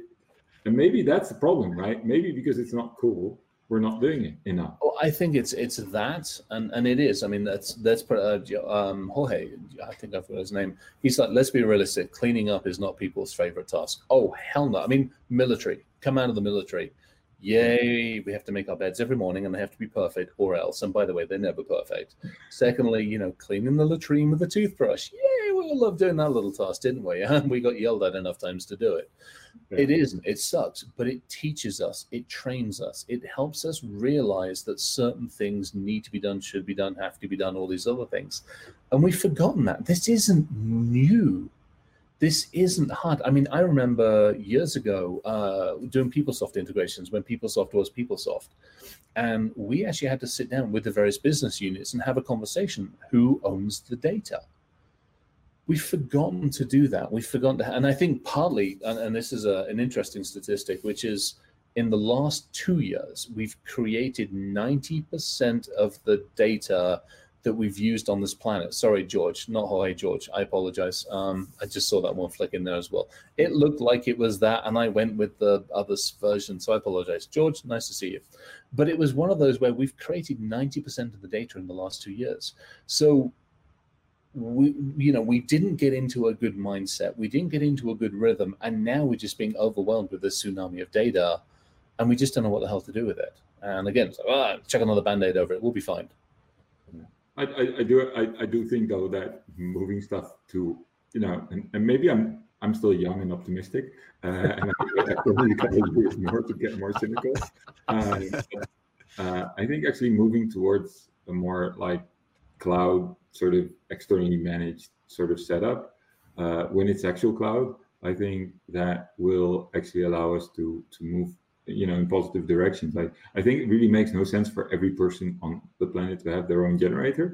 and maybe that's the problem, right? Maybe because it's not cool, we're not doing it enough. Oh, I think it's it's that, and and it is. I mean, that's that's uh, um, Jorge. I think I forgot his name. He's like, let's be realistic. Cleaning up is not people's favorite task. Oh hell no! I mean, military. Come out of the military. Yay! We have to make our beds every morning, and they have to be perfect, or else. And by the way, they're never perfect. Secondly, you know, cleaning the latrine with a toothbrush. Yay! We all love doing that little task, didn't we? And we got yelled at enough times to do it. Yeah. It isn't. It sucks, but it teaches us. It trains us. It helps us realize that certain things need to be done, should be done, have to be done. All these other things, and we've forgotten that. This isn't new. This isn't hard. I mean, I remember years ago uh, doing PeopleSoft integrations when PeopleSoft was PeopleSoft, and we actually had to sit down with the various business units and have a conversation. Who owns the data? We've forgotten to do that. We've forgotten to, and I think partly, and, and this is a, an interesting statistic, which is in the last two years, we've created 90% of the data that we've used on this planet. Sorry, George, not Jorge George. I apologize. Um, I just saw that one flick in there as well. It looked like it was that, and I went with the other version, so I apologize. George, nice to see you. But it was one of those where we've created 90% of the data in the last two years. So we you know we didn't get into a good mindset we didn't get into a good rhythm and now we're just being overwhelmed with this tsunami of data and we just don't know what the hell to do with it. And again so ah, check another band-aid over it we'll be fine. I, I, I do I, I do think though that moving stuff to you know and, and maybe i'm i'm still young and optimistic uh, and i probably a couple of years more to get more cynical. Uh, uh, i think actually moving towards a more like cloud sort of externally managed sort of setup. Uh, when it's actual cloud, I think that will actually allow us to to move, you know, in positive directions. I, I think it really makes no sense for every person on the planet to have their own generator.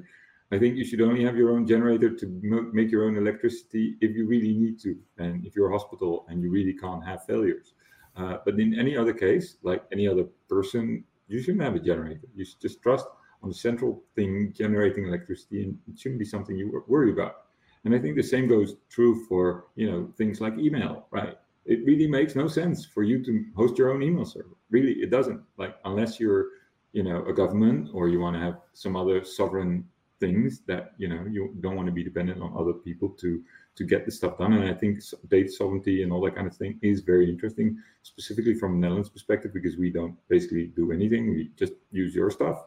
I think you should only have your own generator to make your own electricity if you really need to, and if you're a hospital and you really can't have failures. Uh, but in any other case, like any other person, you shouldn't have a generator. You should just trust on the central thing generating electricity, and it shouldn't be something you worry about. And I think the same goes true for you know things like email, right? It really makes no sense for you to host your own email server. Really, it doesn't. Like unless you're you know a government or you want to have some other sovereign things that you know you don't want to be dependent on other people to to get the stuff done. And I think data sovereignty and all that kind of thing is very interesting, specifically from Netherlands perspective, because we don't basically do anything. We just use your stuff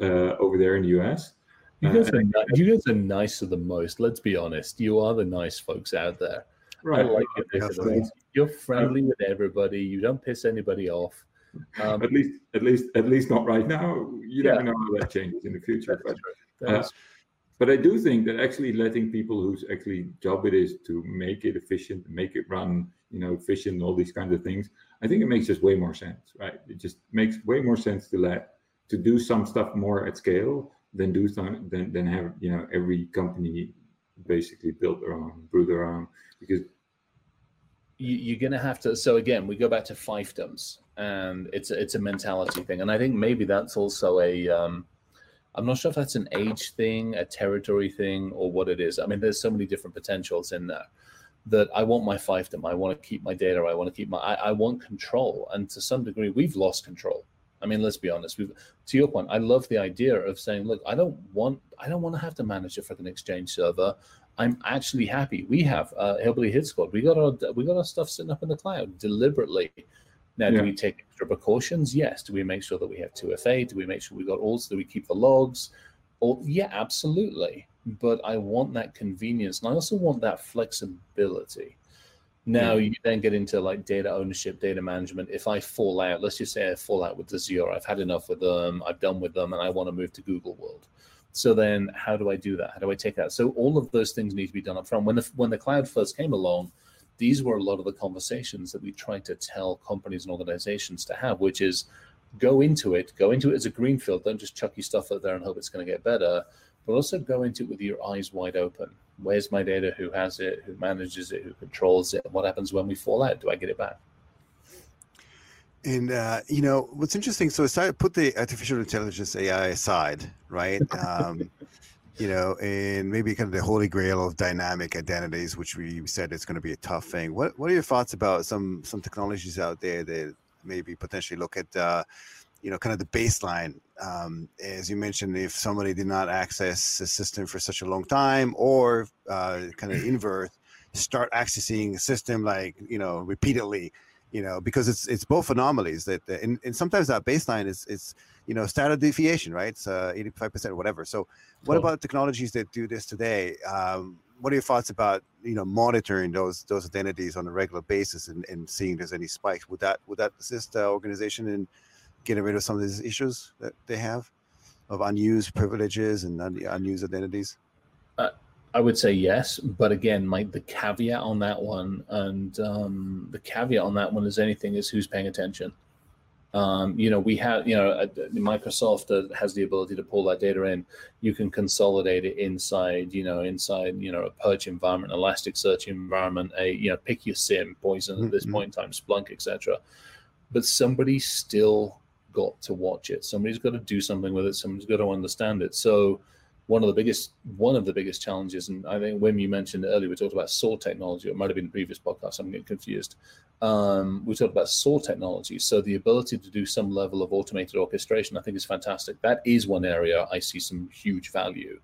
over there in the US. You guys, uh, are, you guys are nicer than most. Let's be honest. You are the nice folks out there. Right. I like it. You're friendly with everybody. You don't piss anybody off. Um, at least, at least, at least not right now. You yeah. never know how that changes in the future. But, uh, but I do think that actually letting people whose actually job it is to make it efficient, make it run, you know, efficient, all these kinds of things. I think it makes just way more sense, right? It just makes way more sense to let to do some stuff more at scale than do some than than have you know every company basically build their own, brew their own because you, are going to have to. So again, we go back to fiefdoms, and it's it's a mentality thing, and I think maybe that's also a. Um, I'm not sure if that's an age thing, a territory thing, or what it is. I mean, there's so many different potentials in there that I want my fiefdom. I want to keep my data. I want to keep my. I, I want control, and to some degree, we've lost control. I mean, let's be honest. We've, to your point, I love the idea of saying, look, I don't want, I don't want to have to manage a freaking exchange server. I'm actually happy. We have uh, Hillbilly Hit Squad. We got our we got our stuff sitting up in the cloud deliberately. Now, yeah. do we take extra precautions? Yes. Do we make sure that we have 2FA? Do we make sure we got all? Do we keep the logs? Or yeah, absolutely. But I want that convenience, and I also want that flexibility. Now yeah. you then get into like data ownership, data management. If I fall out, let's just say I fall out with Azure, I've had enough with them, I've done with them, and I want to move to Google World. So then, how do I do that? How do I take that? So all of those things need to be done up front. When the when the cloud first came along, these were a lot of the conversations that we tried to tell companies and organizations to have, which is go into it, go into it as a greenfield. Don't just chuck your stuff out there and hope it's going to get better, but also go into it with your eyes wide open. Where's my data? Who has it? Who manages it? Who controls it? What happens when we fall out? Do I get it back? And uh, you know what's interesting? So aside, put the artificial intelligence AI aside, right? Um, you know, and maybe kind of the holy grail of dynamic identities, which we said it's going to be a tough thing. What What are your thoughts about some some technologies out there that maybe potentially look at, uh, you know, kind of the baseline? Um, as you mentioned, if somebody did not access a system for such a long time, or uh, kind of invert, start accessing a system like you know repeatedly you know, because it's it's both anomalies that, and, and sometimes that baseline is is you know standard deviation, right? It's uh, eighty five percent or whatever. So, what cool. about technologies that do this today? Um, what are your thoughts about you know monitoring those those identities on a regular basis and, and seeing there's any spikes? Would that would that assist the organization in getting rid of some of these issues that they have of unused privileges and un, unused identities? Uh, I would say yes, but again, my the caveat on that one, and um, the caveat on that one is anything is who's paying attention. Um, you know, we have, you know, Microsoft uh, has the ability to pull that data in. You can consolidate it inside, you know, inside, you know, a Perch environment, Elasticsearch environment, a, you know, pick your SIEM, Poison at this mm-hmm. point in time, Splunk, etc. But somebody still got to watch it. Somebody's got to do something with it. Somebody's got to understand it. So, one of the biggest one of the biggest challenges, and I think Wim, you mentioned earlier, we talked about SOAR technology. It might have been the previous podcast. I'm getting confused. Um, we talked about SOAR technology. So the ability to do some level of automated orchestration, I think, is fantastic. That is one area I see some huge value,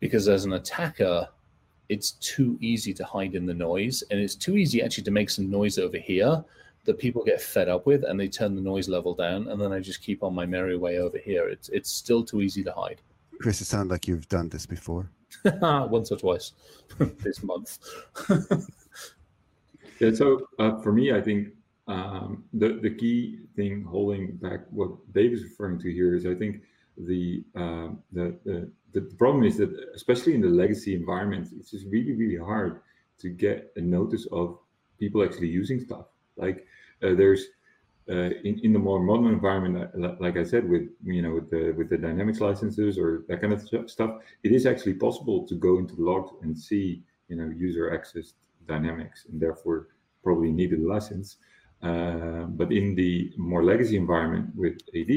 because as an attacker, it's too easy to hide in the noise, and it's too easy actually to make some noise over here that people get fed up with, and they turn the noise level down, and then I just keep on my merry way over here. It's it's still too easy to hide. Chris, it sounds like you've done this before. Once or twice this month. yeah, so uh, for me, I think um, the the key thing holding back what Dave is referring to here is I think the um, the, the the problem is that especially in the legacy environment, it's just really really hard to get a notice of people actually using stuff. Like uh, there's uh, in, in the more modern environment, uh, like I said, with you know with the with the dynamics licenses or that kind of stuff, it is actually possible to go into the logs and see you know user access dynamics and therefore probably needed a license. Uh, but in the more legacy environment with AD,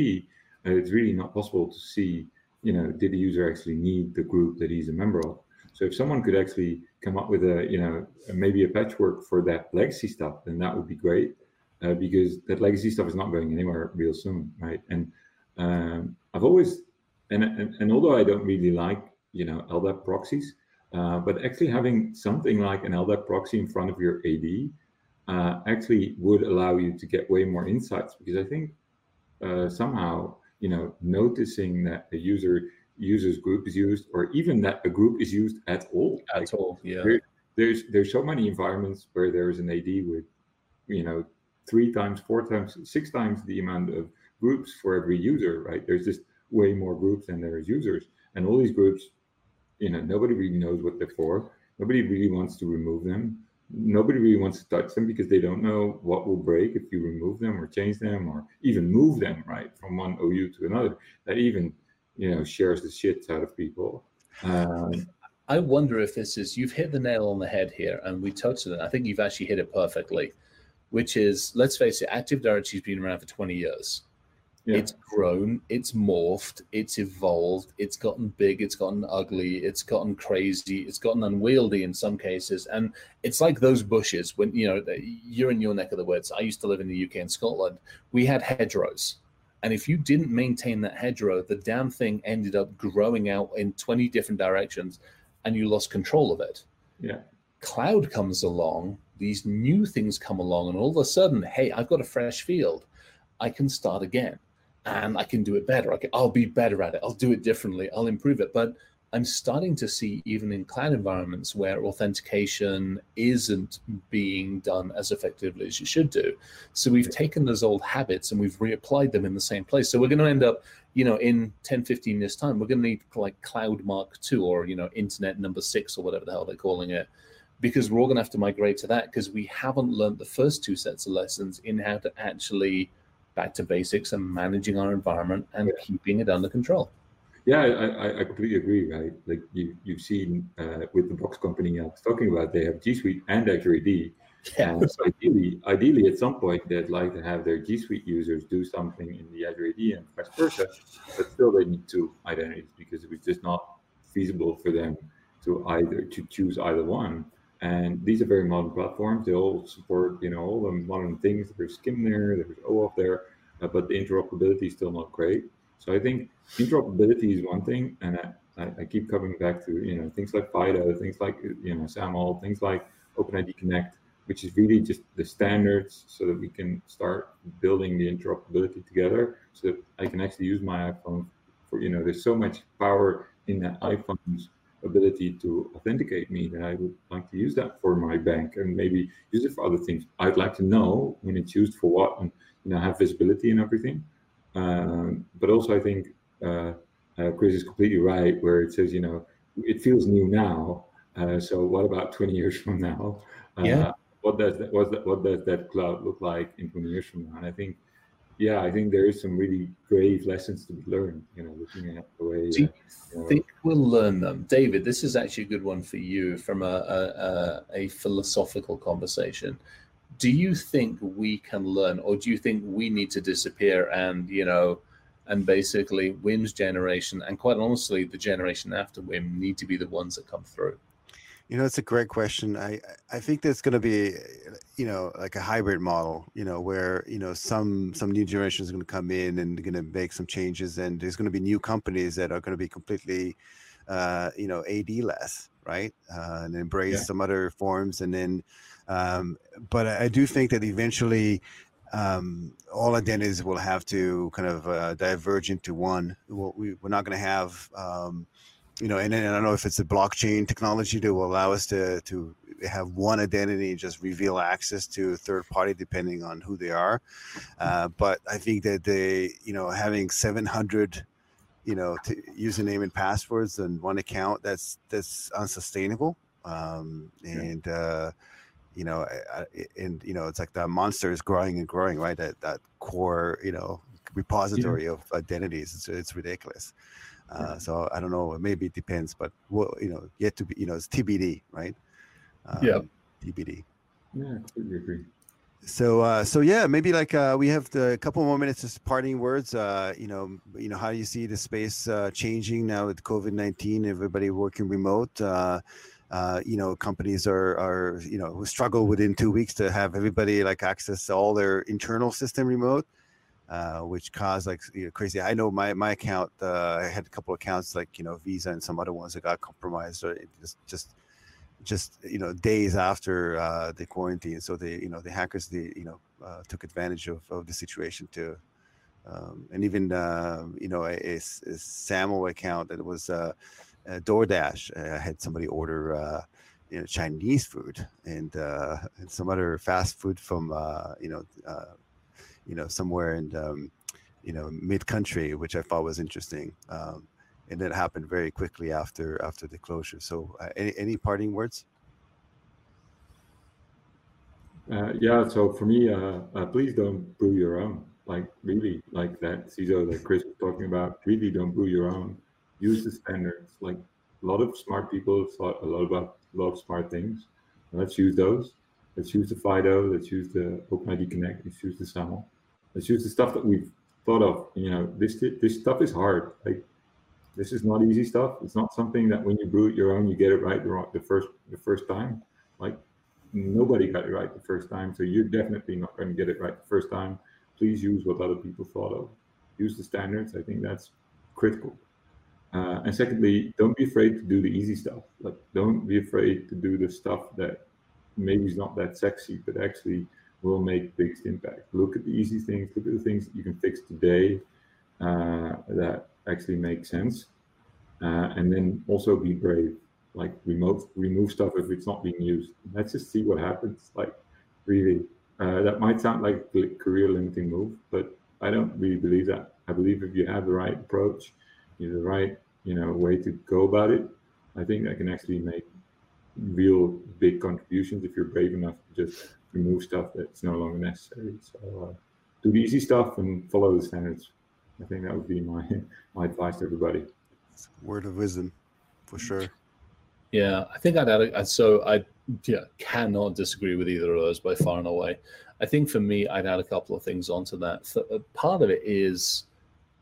uh, it's really not possible to see you know did the user actually need the group that he's a member of. So if someone could actually come up with a you know maybe a patchwork for that legacy stuff, then that would be great uh, because that legacy stuff is not going anywhere real soon, right? And um, I've always, and, and, and although I don't really like you know LDAP proxies, uh, but actually having something like an LDAP proxy in front of your AD uh, actually would allow you to get way more insights because I think uh, somehow you know noticing that a user users group is used or even that a group is used at all at like, all yeah there, there's there's so many environments where there's an AD with you know three times, four times, six times the amount of groups for every user, right? There's just way more groups than there is users. And all these groups, you know, nobody really knows what they're for. Nobody really wants to remove them. Nobody really wants to touch them because they don't know what will break if you remove them or change them or even move them, right, from one OU to another. That even, you know, shares the shit out of people. Um, I wonder if this is you've hit the nail on the head here, and we touched on it. I think you've actually hit it perfectly, which is let's face it, Active Directory's been around for 20 years. Yeah. It's grown, it's morphed, it's evolved, it's gotten big, it's gotten ugly, it's gotten crazy, it's gotten unwieldy in some cases. And it's like those bushes when you know you're in your neck of the woods. I used to live in the UK and Scotland. We had hedgerows. And if you didn't maintain that hedgerow, the damn thing ended up growing out in 20 different directions and you lost control of it. Yeah. Cloud comes along, these new things come along, and all of a sudden, hey, I've got a fresh field. I can start again and I can do it better. I can, I'll be better at it. I'll do it differently. I'll improve it. But I'm starting to see even in cloud environments where authentication isn't being done as effectively as you should do. So we've taken those old habits and we've reapplied them in the same place. So we're going to end up, you know, in 10, 15 years time, we're going to need like cloud mark two or, you know, internet number six or whatever the hell they're calling it, because we're all going to have to migrate to that because we haven't learned the first two sets of lessons in how to actually back to basics and managing our environment and keeping it under control. Yeah, I, I completely agree. Right, like you you've seen uh, with the box company I was talking about, they have G Suite and Azure AD. Yeah. And so ideally, ideally, at some point, they'd like to have their G Suite users do something in the Azure AD and vice versa, but still they need two identities because it was just not feasible for them to either to choose either one. And these are very modern platforms. They all support, you know, all the modern things. There's SCIM there, there's OAuth there, uh, but the interoperability is still not great. So I think interoperability is one thing, and I, I, keep coming back to you know things like FIDO, things like you know SAML, things like OpenID Connect, which is really just the standards, so that we can start building the interoperability together, so that I can actually use my iPhone for you know there's so much power in that iPhone's ability to authenticate me that I would like to use that for my bank and maybe use it for other things. I'd like to know when it's used for what and you know have visibility and everything. Um, but also, I think uh, uh, Chris is completely right where it says, you know, it feels new now. Uh, so what about 20 years from now? Uh, yeah. What does that, what, that, what does that cloud look like in 20 years from now? And I think, yeah, I think there is some really grave lessons to be learned. You know, looking at the way. Do you, uh, you know, think we'll learn them, David? This is actually a good one for you from a, a, a philosophical conversation do you think we can learn or do you think we need to disappear and you know and basically wim's generation and quite honestly the generation after wim need to be the ones that come through. You know it's a great question. I i think there's going to be you know like a hybrid model you know where you know some some new generation is going to come in and going to make some changes and there's going to be new companies that are going to be completely uh you know ad less right? Uh, and embrace yeah. some other forms and then um, but I, I, do think that eventually um, all identities will have to kind of uh, diverge into one. We'll, we, are not going to have, um, you know, and, and I don't know if it's the blockchain technology that will allow us to to have one identity and just reveal access to third party depending on who they are. Uh, but I think that they, you know, having 700 you know, username and passwords on one account, that's that's unsustainable. Um, and uh, you know, and you know, it's like the monster is growing and growing, right? That that core, you know, repository yeah. of identities. It's, it's ridiculous. Uh, yeah. So I don't know. Maybe it depends, but well, you know, yet to be, you know, it's TBD, right? Um, yeah, TBD. Yeah, I completely agree. So, uh, so yeah, maybe like uh, we have a couple more minutes of parting words. Uh, you know, you know, how do you see the space uh, changing now with COVID nineteen? Everybody working remote. Uh, you know, companies are are you know who struggle within two weeks to have everybody like access all their internal system remote, uh, which caused like you know, crazy. I know my my account. Uh, I had a couple of accounts like you know Visa and some other ones that got compromised. Or just just just you know days after uh, the quarantine. So the you know the hackers the you know uh, took advantage of, of the situation to. Um, and even uh, you know a, a, a SAML account that was uh, uh, DoorDash. I had somebody order, uh, you know Chinese food and uh, and some other fast food from uh, you know uh, you know somewhere in um, you know mid country, which I thought was interesting. Um, and that happened very quickly after after the closure. So, uh, any any parting words? Uh, yeah. So for me, uh, uh, please don't brew your own. Like really, like that CISO that Chris was talking about. Really, don't brew your own. Use the standards. Like a lot of smart people thought a lot about a lot of smart things. Let's use those. Let's use the FIDO. Let's use the OpenID Connect. Let's use the SAML. Let's use the stuff that we've thought of. You know, this this stuff is hard. Like this is not easy stuff. It's not something that when you brew it your own, you get it right the, the first the first time. Like nobody got it right the first time, so you're definitely not going to get it right the first time. Please use what other people thought of. Use the standards. I think that's critical. Uh, and secondly, don't be afraid to do the easy stuff. Like, don't be afraid to do the stuff that maybe is not that sexy, but actually will make biggest impact. Look at the easy things. Look at the things that you can fix today uh, that actually make sense. Uh, and then also be brave. Like remove remove stuff if it's not being used. Let's just see what happens. Like really, uh, that might sound like a career limiting move, but I don't really believe that. I believe if you have the right approach, you have the right you know way to go about it, I think that can actually make real big contributions if you're brave enough to just remove stuff that's no longer necessary. So uh, do the easy stuff and follow the standards. I think that would be my my advice to everybody. Word of wisdom, for sure. Yeah, I think I'd add. A, so I yeah cannot disagree with either of those by far and away. I think for me, I'd add a couple of things onto that. Uh, part of it is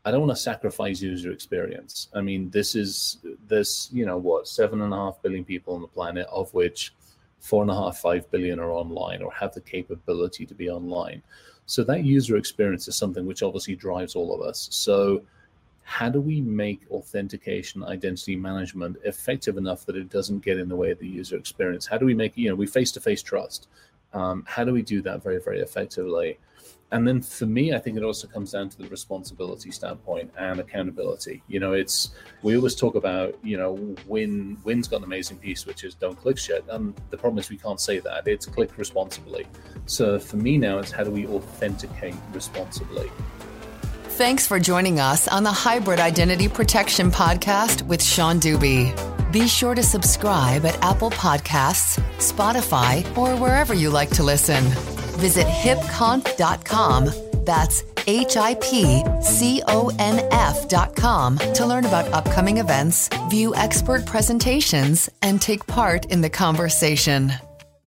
I don't want to sacrifice user experience. I mean, this is this you know what seven and a half billion people on the planet, of which four and a half, five billion are online or have the capability to be online. So that user experience is something which obviously drives all of us. So how do we make authentication identity management effective enough that it doesn't get in the way of the user experience how do we make you know we face-to-face trust um, how do we do that very very effectively and then for me i think it also comes down to the responsibility standpoint and accountability. You know it's we always talk about you know Wim Wim's got an amazing piece which is don't click shit. And the problem is we can't say that. It's click responsibly. So for me now it's how do we authenticate responsibly? Thanks for joining us on the Hybrid Identity Protection Podcast with Sean Deuby. Be sure to subscribe at Apple Podcasts, Spotify, or wherever you like to listen. Visit hipconf.com. That's H I P C O N F dot com to learn about upcoming events, view expert presentations, and take part in the conversation.